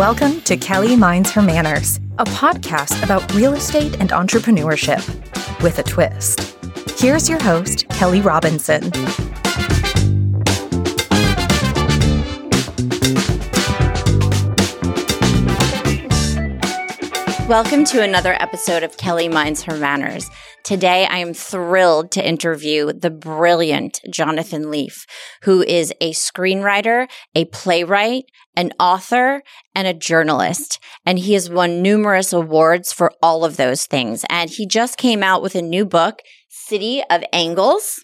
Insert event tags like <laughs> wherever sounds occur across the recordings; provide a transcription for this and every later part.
Welcome to Kelly Minds Her Manners, a podcast about real estate and entrepreneurship with a twist. Here's your host, Kelly Robinson. Welcome to another episode of Kelly Minds Her Manners. Today, I am thrilled to interview the brilliant Jonathan Leaf, who is a screenwriter, a playwright, an author, and a journalist. And he has won numerous awards for all of those things. And he just came out with a new book, City of Angles.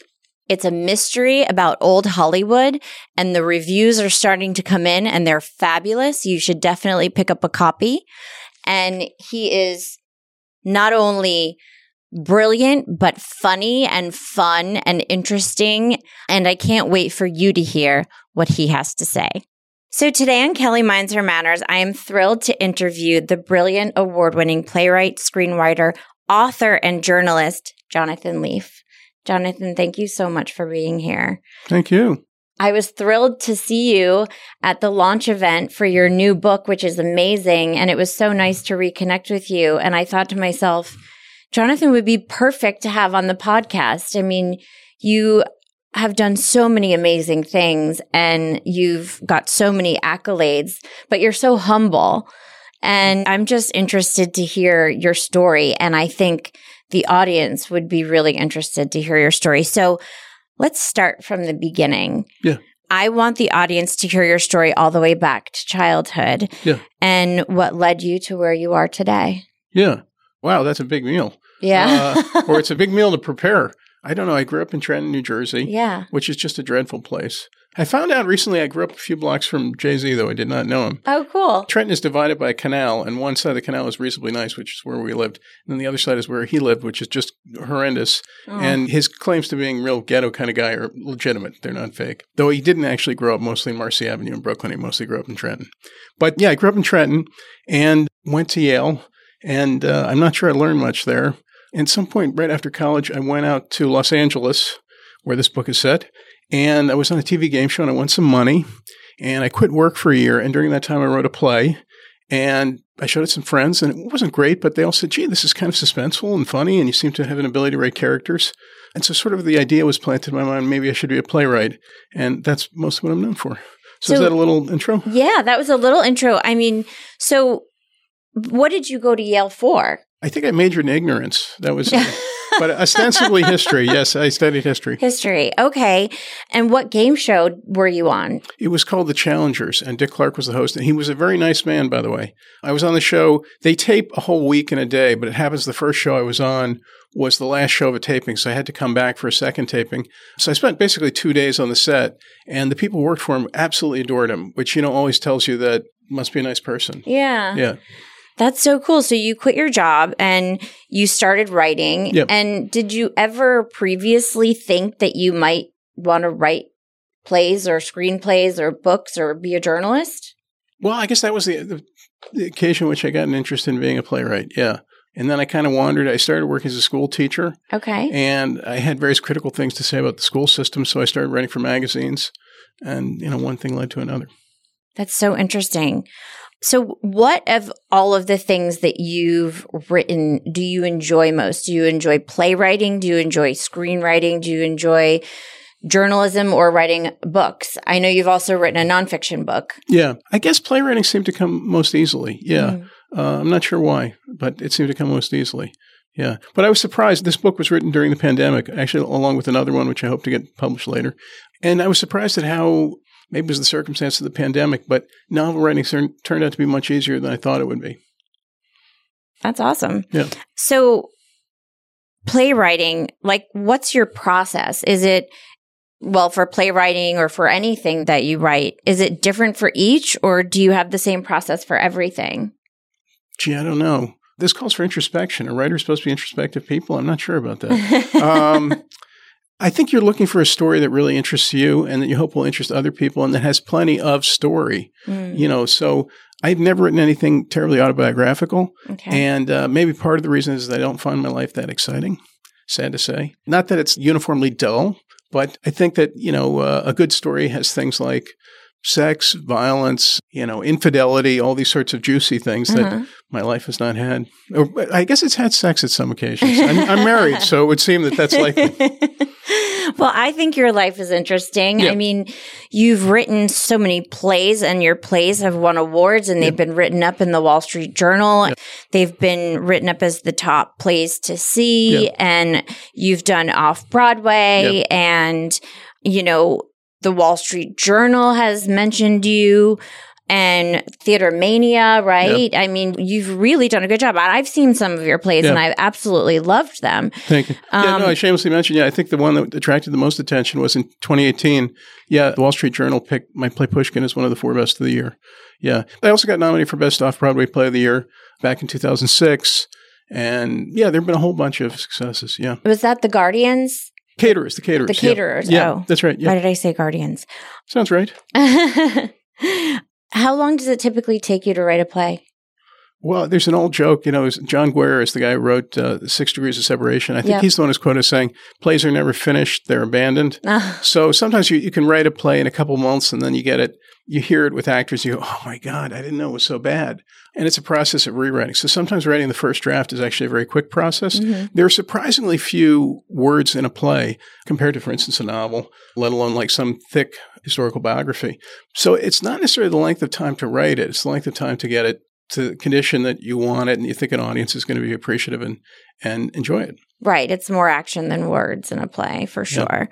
It's a mystery about old Hollywood and the reviews are starting to come in and they're fabulous. You should definitely pick up a copy. And he is not only brilliant, but funny and fun and interesting. And I can't wait for you to hear what he has to say. So today on Kelly Minds Her Manners, I am thrilled to interview the brilliant award winning playwright, screenwriter, author, and journalist, Jonathan Leaf. Jonathan, thank you so much for being here. Thank you. I was thrilled to see you at the launch event for your new book, which is amazing. And it was so nice to reconnect with you. And I thought to myself, Jonathan would be perfect to have on the podcast. I mean, you have done so many amazing things and you've got so many accolades, but you're so humble. And I'm just interested to hear your story. And I think the audience would be really interested to hear your story. So Let's start from the beginning. Yeah. I want the audience to hear your story all the way back to childhood Yeah. and what led you to where you are today. Yeah. Wow, that's a big meal. Yeah. Uh, or it's a <laughs> big meal to prepare. I don't know. I grew up in Trenton, New Jersey, yeah. which is just a dreadful place. I found out recently I grew up a few blocks from Jay Z, though I did not know him. Oh, cool. Trenton is divided by a canal, and one side of the canal is reasonably nice, which is where we lived. And then the other side is where he lived, which is just horrendous. Oh. And his claims to being real ghetto kind of guy are legitimate. They're not fake. Though he didn't actually grow up mostly in Marcy Avenue in Brooklyn. He mostly grew up in Trenton. But yeah, I grew up in Trenton and went to Yale. And uh, I'm not sure I learned much there. At some point right after college, I went out to Los Angeles, where this book is set. And I was on a TV game show and I won some money. And I quit work for a year. And during that time, I wrote a play. And I showed it to some friends, and it wasn't great, but they all said, gee, this is kind of suspenseful and funny, and you seem to have an ability to write characters. And so, sort of, the idea was planted in my mind maybe I should be a playwright. And that's most of what I'm known for. So, So- is that a little intro? Yeah, that was a little intro. I mean, so what did you go to Yale for? I think I majored in ignorance. That was, <laughs> but ostensibly history. Yes, I studied history. History. Okay. And what game show were you on? It was called The Challengers, and Dick Clark was the host. And he was a very nice man, by the way. I was on the show. They tape a whole week in a day, but it happens the first show I was on was the last show of a taping. So I had to come back for a second taping. So I spent basically two days on the set, and the people who worked for him absolutely adored him, which, you know, always tells you that must be a nice person. Yeah. Yeah. That's so cool. So you quit your job and you started writing. Yep. And did you ever previously think that you might want to write plays or screenplays or books or be a journalist? Well, I guess that was the, the, the occasion which I got an interest in being a playwright. Yeah. And then I kind of wandered. I started working as a school teacher. Okay. And I had various critical things to say about the school system, so I started writing for magazines. And, you know, one thing led to another. That's so interesting. So, what of all of the things that you've written do you enjoy most? Do you enjoy playwriting? Do you enjoy screenwriting? Do you enjoy journalism or writing books? I know you've also written a nonfiction book. Yeah. I guess playwriting seemed to come most easily. Yeah. Mm. Uh, I'm not sure why, but it seemed to come most easily. Yeah. But I was surprised. This book was written during the pandemic, actually, along with another one, which I hope to get published later. And I was surprised at how maybe it was the circumstance of the pandemic, but novel writing turn, turned out to be much easier than I thought it would be. That's awesome. Yeah. So, playwriting, like, what's your process? Is it, well, for playwriting or for anything that you write, is it different for each, or do you have the same process for everything? Gee, I don't know. This calls for introspection. Are writers supposed to be introspective people? I'm not sure about that. <laughs> um, I think you're looking for a story that really interests you and that you hope will interest other people and that has plenty of story. Mm, You know, so I've never written anything terribly autobiographical. okay. And uh, maybe part of the reason is that I don't find my life that exciting, sad to say. Not that it's uniformly dull, but I think that, you know, uh, a good story has things like sex, violence, you know, infidelity, all these sorts of juicy things Uh-huh. that my life has not had. Or I guess it's had sex at some occasions. I'm, I'm married, so it would seem that that's likely. <laughs> well, I think your life is interesting. Yeah. I mean, you've written so many plays, and your plays have won awards, and they've been written up in the Wall Street Journal. They've been written up as the top plays to see, Yeah. and you've done off Broadway, Yeah. and you know, the Wall Street Journal has mentioned you. And Theater Mania, right? I mean, you've really done a good job. I've seen some of your plays and I've absolutely loved them. Thank you. yeah, Um, no, I shamelessly mentioned, yeah, I think the one that attracted the most attention was in 2018. Yeah, the Wall Street Journal picked my play Pushkin as one of the four best of the year. Yeah. I also got nominated for Best Off Broadway Play of the Year back in 2006. And yeah, there have been a whole bunch of successes. Yeah. Was that The Guardians? Caterers, the caterers. The caterers, Yeah, oh. that's right. Yeah. Why did I say Guardians? Sounds right. <laughs> How long does it typically take you to write a play? Well, there's an old joke, you know, John Guare is the guy who wrote uh, Six Degrees of Separation. I think Yeah. he's the one who's quoted as saying, plays are never finished, they're abandoned. <laughs> So sometimes you, you can write a play in a couple months and then you get it, you hear it with actors, you go, oh my God, I didn't know it was so bad. And it's a process of rewriting. So sometimes writing the first draft is actually a very quick process. mhm. There are surprisingly few words in a play compared to, for instance, a novel, let alone like some thick historical biography. So it's not necessarily the length of time to write it, it's the length of time to get it to the condition that you want it and you think an audience is going to be appreciative and, and enjoy it. Right. It's more action than words in a play, for sure.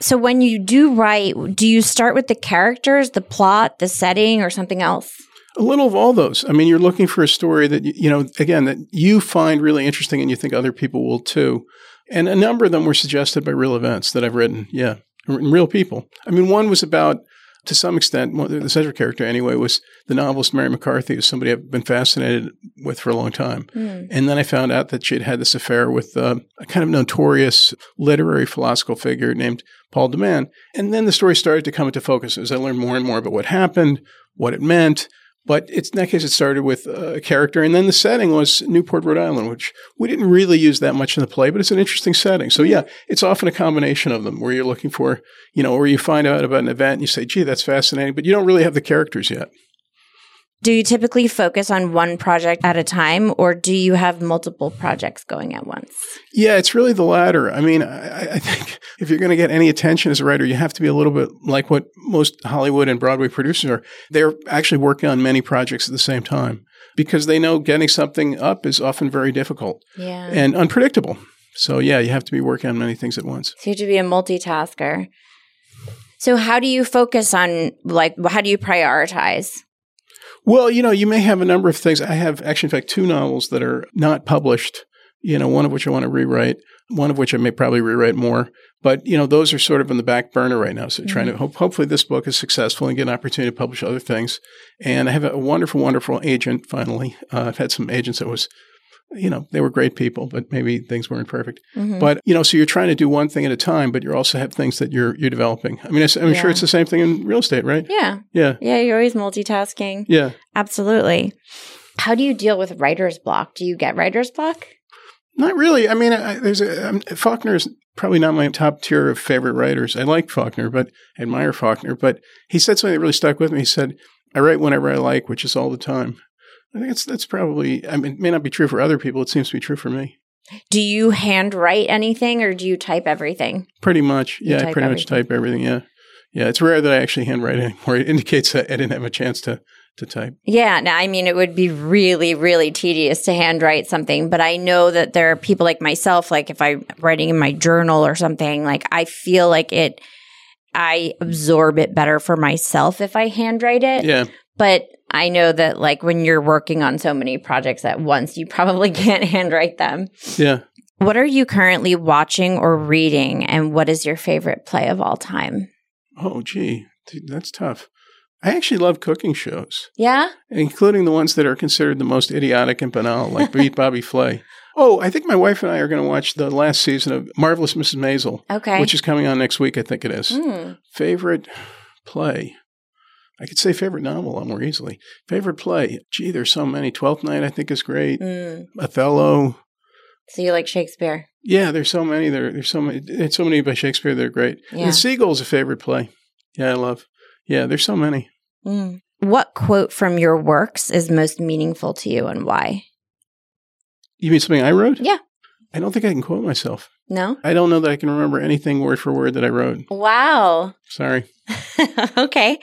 So when you do write, do you start with the characters, the plot, the setting, or something else? A little of all those. I mean, you're looking for a story that, you you know, again, that you find really interesting and you think other people will too. And a number of them were suggested by real events that I've written. Yeah. Real people. I mean, one was about, to some extent, the central character anyway, was the novelist Mary McCarthy, who's somebody I've been fascinated with for a long time. Hmm. And then I found out that she'd had this affair with uh, a kind of notorious literary philosophical figure named Paul de Man. And then the story started to come into focus as I learned more and more about what happened, what it meant. But it's, in that case, it started with uh, a character. And then the setting was Newport, Rhode Island, which we didn't really use that much in the play, but it's an interesting setting. So, yeah, it's often a combination of them where you're looking for, you know, where you find out about an event and you say, gee, that's fascinating, but you don't really have the characters yet. Do you typically focus on one project at a time, or do you have multiple projects going at once? Yeah, it's really the latter. I mean, I, I think if you're going to get any attention as a writer, you have to be a little bit like what most Hollywood and Broadway producers are. They're actually working on many projects at the same time because they know getting something up is often very difficult Yeah. and unpredictable. So, yeah, you have to be working on many things at once. So you have to be a multitasker. So how do you focus on like how do you prioritize? Well, you know, you may have a number of things. I have actually, in fact, two novels that are not published, you know, one of which I want to rewrite, one of which I may probably rewrite more. But, you know, those are sort of on the back burner right now. So trying to hope, hopefully this book is successful and get an opportunity to publish other things. And I have a wonderful, wonderful agent finally. Uh, I've had some agents that was, you know, they were great people, but maybe things weren't perfect. Mhm. But, you know, so you're trying to do one thing at a time, but you also have things that you're, you're developing. I mean, I'm Yeah. sure it's the same thing in real estate, right? Yeah. Yeah. Yeah, you're always multitasking. Yeah. Absolutely. How do you deal with writer's block? Do you get writer's block? Not really. I mean, I, there's a, um, Faulkner is probably not my top tier of favorite writers. I like Faulkner, but I admire Faulkner. But he said something that really stuck with me. He said, "I write whenever I like, which is all the time." I think that's that's probably. I mean, it may not be true for other people. It seems to be true for me. Do you handwrite anything or do you type everything? Pretty much. Yeah, I pretty much type everything. Yeah, yeah. It's rare that I actually handwrite anymore. It indicates that I didn't have a chance to to type. Yeah, now I mean it would be really, really tedious to handwrite something, but I know that there are people like myself, like if I'm writing in my journal or something, like I feel like it I absorb it better for myself if I handwrite it. Yeah. But I know that like when you're working on so many projects at once, you probably <laughs> can't handwrite them. Yeah. What are you currently watching or reading and what is your favorite play of all time? Oh, gee, Dude, that's tough. I actually love cooking shows. Yeah? including the ones that are considered the most idiotic and banal, like Beat <laughs> Bobby Flay. Oh, I think my wife and I are going to watch the last season of Marvelous Mrs. Maisel, Okay. which is coming on next week. I think it is. Hmm. Favorite play? I could say favorite novel a lot more easily. Favorite play? Gee, there's so many. Twelfth Night, I think, is great. Mm. Othello. So you like Shakespeare? Yeah, there's so many. There, there's so many. There's so many by Shakespeare. They're great. Yeah. And Seagull's a favorite play. Yeah, I love. Yeah, there's so many. Mm. What quote from your works is most meaningful to you and why? You mean something I wrote? Yeah. I don't think I can quote myself. No? I don't know that I can remember anything word for word that I wrote. Wow. Sorry. <laughs> okay.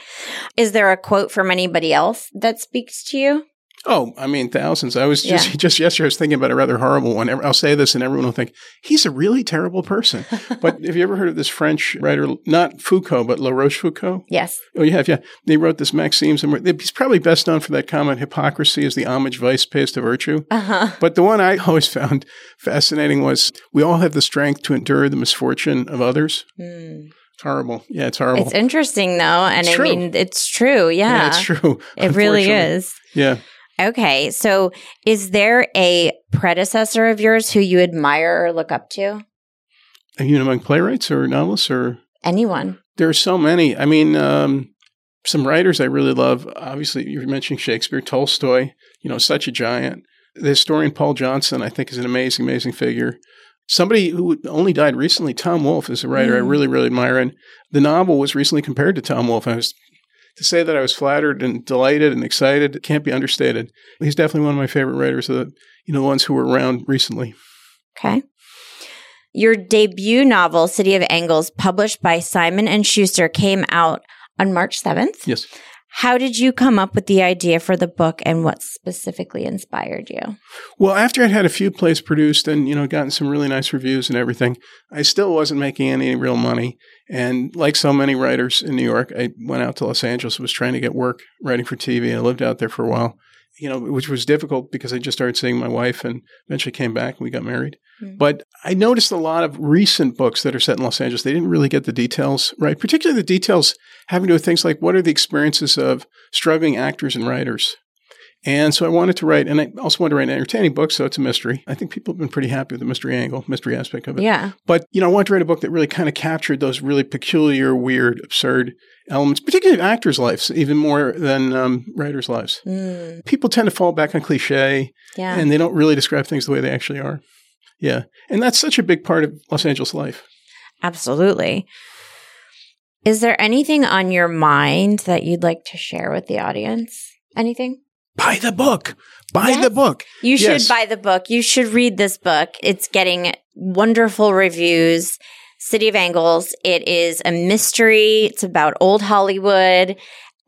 Is there a quote from anybody else that speaks to you? Oh, I mean, thousands. I was just Yeah. <laughs> just yesterday. I was thinking about a rather horrible one. I'll say this, and everyone will think he's a really terrible person. <laughs> but have you ever heard of this French writer, not Foucault, but La Rochefoucauld? Yes. Oh, you have, yeah. They wrote this Maximes, and he's probably best known for that comment: "Hypocrisy is the homage vice pays to virtue." Uh huh. But the one I <laughs> always found fascinating was, "We all have the strength to endure the misfortune of others." Mm. It's horrible. Yeah, it's horrible. It's interesting though, and It's I true. mean, it's true. Yeah, yeah, it's true. It really is. Yeah. Okay, so is there a predecessor of yours who you admire or look up to? You among playwrights or novelists or? Anyone? There are so many. I mean, um, some writers I really love. Obviously, you're mentioning Shakespeare, Tolstoy. You know, such a giant. The historian Paul Johnson, I think, is an amazing, amazing figure. Somebody who only died recently, Tom Wolfe, is a writer I Mm. really, really admire. And the novel was recently compared to Tom Wolfe. I was to say that I was flattered and delighted and excited can't be understated. He's definitely one of my favorite writers. Of the you know the ones who were around recently. Okay. Your debut novel, City of Angles, published by Simon and Schuster, came out on March 7th. Yes. How did you come up with the idea for the book and what specifically inspired you? Well, after I'd had a few plays produced and, you know, gotten some really nice reviews and everything, I still wasn't making any real money. And like so many writers in New York, I went out to Los Angeles, was trying to get work writing for TV. I lived out there for a while, you know, which was difficult because I just started seeing my wife and eventually came back and we got married. Hmm. But I noticed a lot of recent books that are set in Los Angeles, they didn't really get the details right, particularly the details having to do with things like what are the experiences of struggling actors and writers. And so I wanted to write, and I also wanted to write an entertaining book, so it's a mystery. I think people have been pretty happy with the mystery angle, mystery aspect of it. Yeah. But, you know, I wanted to write a book that really kind of captured those really peculiar, weird, absurd elements, particularly of actors' lives, even more than um, writers' lives. Mm, People tend to fall back on cliche, yeah. and they don't really describe things the way they actually are. Yeah. And that's such a big part of Los Angeles life. Absolutely. Is there anything on your mind that you'd like to share with the audience? Anything? Buy the book. Buy Yes. the book. You should buy the book. You should read this book. It's getting wonderful reviews. City of Angles. It is a mystery. It's about old Hollywood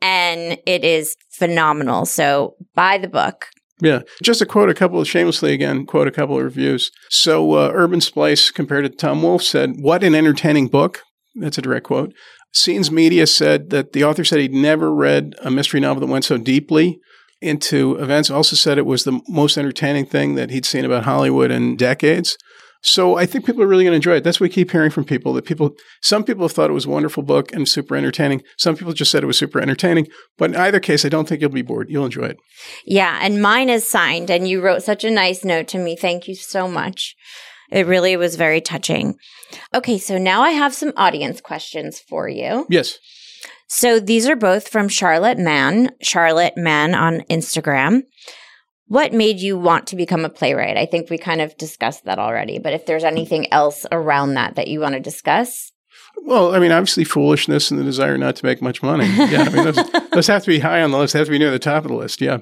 and it is phenomenal. So buy the book. Yeah. Just to quote a couple of, shamelessly again, quote a couple of reviews. So, uh, Urban Splice, compared to Tom Wolfe, said, What an entertaining book. That's a direct quote. Scenes Media said that the author said he'd never read a mystery novel that went so deeply into events. Also said it was the most entertaining thing that he'd seen about Hollywood in decades. So I think people are really going to enjoy it. That's what we keep hearing from people that people, some people have thought it was a wonderful book and super entertaining. Some people just said it was super entertaining. But in either case, I don't think you'll be bored. You'll enjoy it. Yeah. And mine is signed and you wrote such a nice note to me. Thank you so much. It really was very touching. Okay. So now I have some audience questions for you. Yes. So these are both from Charlotte Mann, Charlotte Mann on Instagram. What made you want to become a playwright? I think we kind of discussed that already, but if there's anything else around that that you want to discuss. Well, I mean, obviously, foolishness and the desire not to make much money. Yeah, I mean, those, <laughs> those have to be high on the list. They have to be near the top of the list. Yeah.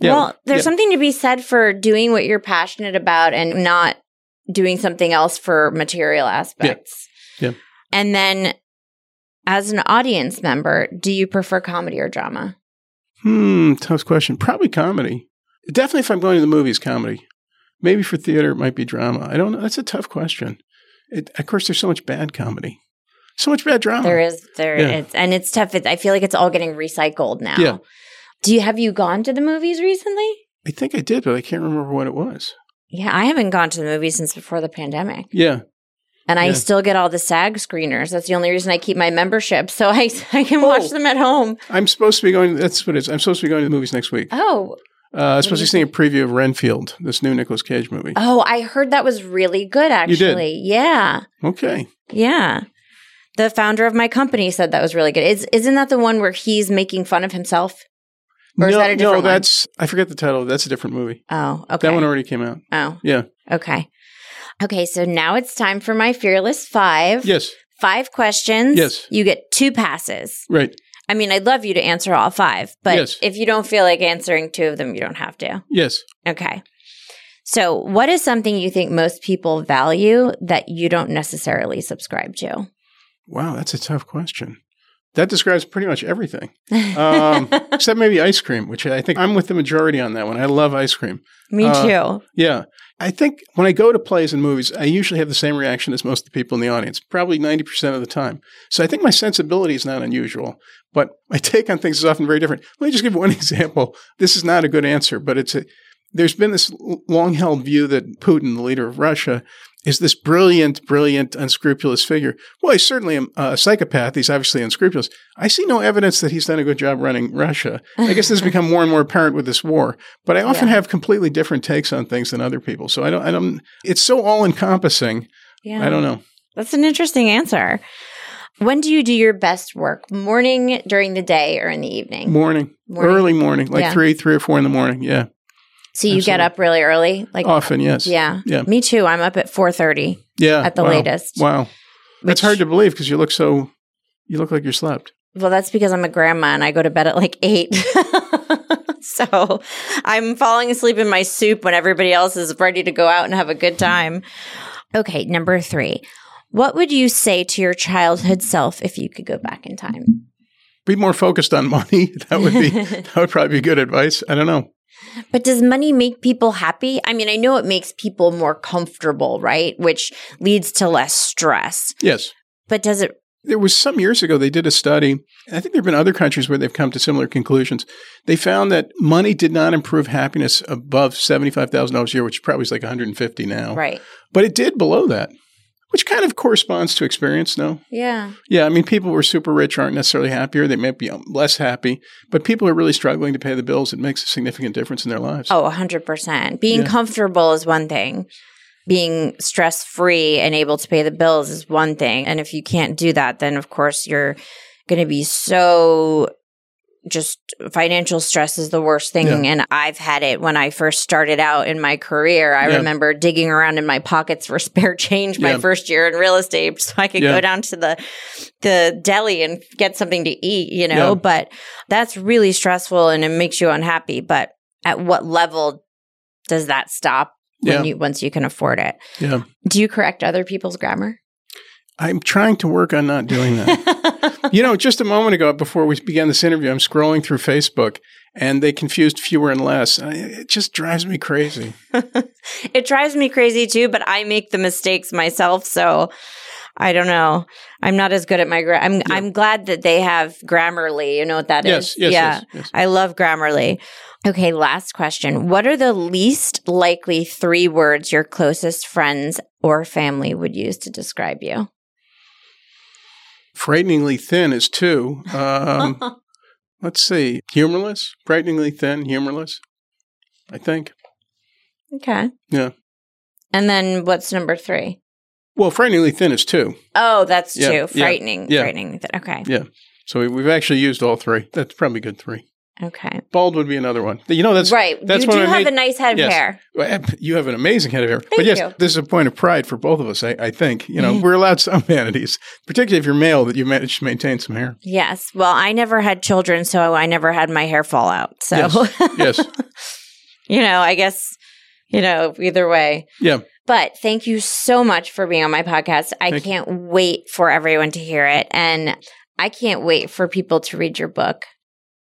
Yeah. well, there's yeah. something to be said for doing what you're passionate about and not doing something else for material aspects. Yeah. And then as an audience member, do you prefer comedy or drama? Hmm, tough question. Probably comedy. Definitely, if I'm going to the movies, comedy. Maybe for theater, it might be drama. I don't know. That's a tough question. It, of course, there's so much bad comedy, so much bad drama. There is there Yeah. it's and it's tough. It, I feel like it's all getting recycled now. Yeah. Do you have you gone to the movies recently? I think I did, but I can't remember what it was. Yeah, I haven't gone to the movies since before the pandemic. Yeah. And I Yeah. still get all the SAG screeners. That's the only reason I keep my membership. So I, <laughs> I can watch Oh. them at home. I'm supposed to be going. That's what it is. I'm supposed to be going to the movies next week. Oh, Uh, I'm supposed to be seeing a preview of Renfield, this new Nicolas Cage movie. oh, I heard that was really good You did? actually. Yeah. Okay. Yeah. The founder of my company said that was really good. Is isn't that the one where he's making fun of himself? Or is no, that a different no, one? that's I forget the title. That's a different movie. Oh, okay. That one already came out. Oh, Yeah. okay. Okay, so now it's time for my fearless five. Yes. Five questions. Yes. You get two passes. Right. I mean, I'd love you to answer all five, but Yes. if you don't feel like answering two of them, you don't have to. Yes. Okay. So, what is something you think most people value that you don't necessarily subscribe to? Wow, that's a tough question. That describes pretty much everything, um, <laughs> except maybe ice cream, which I think I'm with the majority on that one. I love ice cream. Me uh, too. Yeah. I think when I go to plays and movies, I usually have the same reaction as most of the people in the audience, probably 90% of the time. So I think my sensibility is not unusual, but my <laughs> take on things is often very different. Let me just give one <laughs> example. This is not a good answer, but it's a, there's been this long held view that Putin, the leader of Russia, is this brilliant, brilliant, unscrupulous figure. Well, he's certainly a, a psychopath. He's obviously unscrupulous. I see no evidence that he's done a good job running Russia. I guess this has <laughs> become more and more apparent with this war. But I often Yeah. have completely different takes on things than other people. So I don't, I don't, it's so all encompassing. Yeah. I don't know. That's an interesting answer. When do you do your best work? Morning, during the day, or in the evening? Morning, Morning. early morning, like Yeah. three, three or four in the morning. Yeah. So you get up really early? Like Often, yes. Yeah. Yeah. Me too. I'm up at 4:30 Yeah. at the Wow. latest. Wow. That's which- hard to believe because you look so, you look like you're slept. Well, that's because I'm a grandma and I go to bed at like 8. <laughs> so, I'm falling asleep in my soup when everybody else is ready to go out and have a good time. Okay, number 3. What would you say to your childhood self if you could go back in time? Be more focused on money. <laughs> That would be, <laughs> that would probably be good advice. I don't know. But does money make people happy? I mean, I know it makes people more comfortable, right? Which leads to less stress. Yes. But does it There was some years ago, they did a study. I think there have been other countries where they've come to similar conclusions. They found that money did not improve happiness above $75,000 a year, which probably is like 150 now. right? But it did below that, which kind of corresponds to experience, no? Yeah. Yeah, I mean, people who are super rich aren't necessarily happier. They might be um, less happy, but people who are really struggling to pay the bills. It makes a significant difference in their lives. Oh, 100%. Being Yeah. comfortable is one thing. Being stress free and able to pay the bills is one thing. And if you can't do that, then of course you're going to be so just financial stress is the worst thing. Yeah. And I've had it when I first started out in my career. I Yeah. remember digging around in my pockets for <laughs> spare change my Yeah. first year in real estate <laughs> so I could go down to the the deli and get something to eat, you know, but that's really stressful and it makes you unhappy. But at what level does that stop when Yeah. you once you can afford it? Yeah. Do you correct other people's grammar? I'm trying to work on not doing that. <laughs> you know, just a moment ago, before we began this interview, I'm scrolling through Facebook and they confused fewer and less. It just drives me crazy. <laughs> it drives me crazy too, but I make the mistakes myself, so I don't know. I'm not as good at my gra- I'm I'm glad that they have Grammarly. You know what that is? Yes, yes, yeah. yes, yes. I love Grammarly. Okay, last question. What are the least likely three words your closest friends or family would use to describe you? Frighteningly thin is two. Um, <laughs> let's see. Humorless? Frighteningly thin, humorless, I think. Okay. Yeah. And then what's number three? Well, frighteningly thin is two. Oh, that's Yeah, two. Frightening. yeah. Frightening. Okay. Yeah. So we've actually used all three. That's probably good three. Okay. Bald would be another one. You know, that's right. That's you do have made- a nice head of Yes. hair. You have an amazing head of hair. Thank but yes, you. this is a point of pride for both of us, I, I think. You know, Mm-hmm. we're allowed some <laughs> vanities, particularly if you're male, that you managed to maintain some hair. Yes. Well, I never had children, so I never had my hair fall out. So, Yes. <laughs> Yes. you know, I guess, you know, either way. Yeah. But thank you so much for being on my podcast. I Thank can't wait for everyone to hear it. And I can't wait for people to read your book.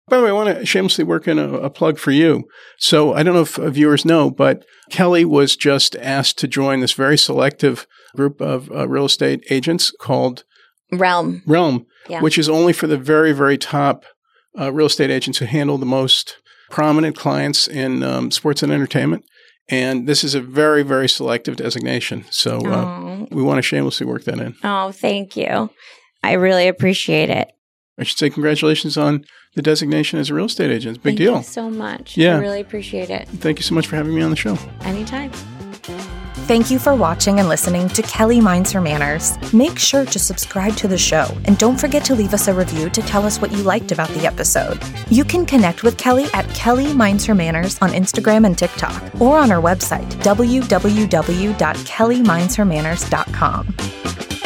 By the way, I want to shamelessly work in a, a plug for you. So I don't know if uh, viewers know, but Kelly was just asked to join this very selective group of uh, real estate agents called Realm. Realm, Yeah. which is only for the very, very top uh, real estate agents who handle the most prominent clients in um, sports and entertainment. And this is a very, very selective designation. So uh, we want to shamelessly work that in. oh, thank you. I really appreciate it. I should say congratulations on the designation as a real estate agent. It's a big Thank deal. you so much. Yeah. I really appreciate it. Thank you so much for having me on the show. Anytime. Thank you for watching and listening to Kelly Minds Her Manners. Make sure to subscribe to the show and don't forget to leave us a review to tell us what you liked about the episode. You can connect with Kelly at Kelly Minds Her Manners on Instagram and TikTok or on our website, www.kellymindshermanners.com.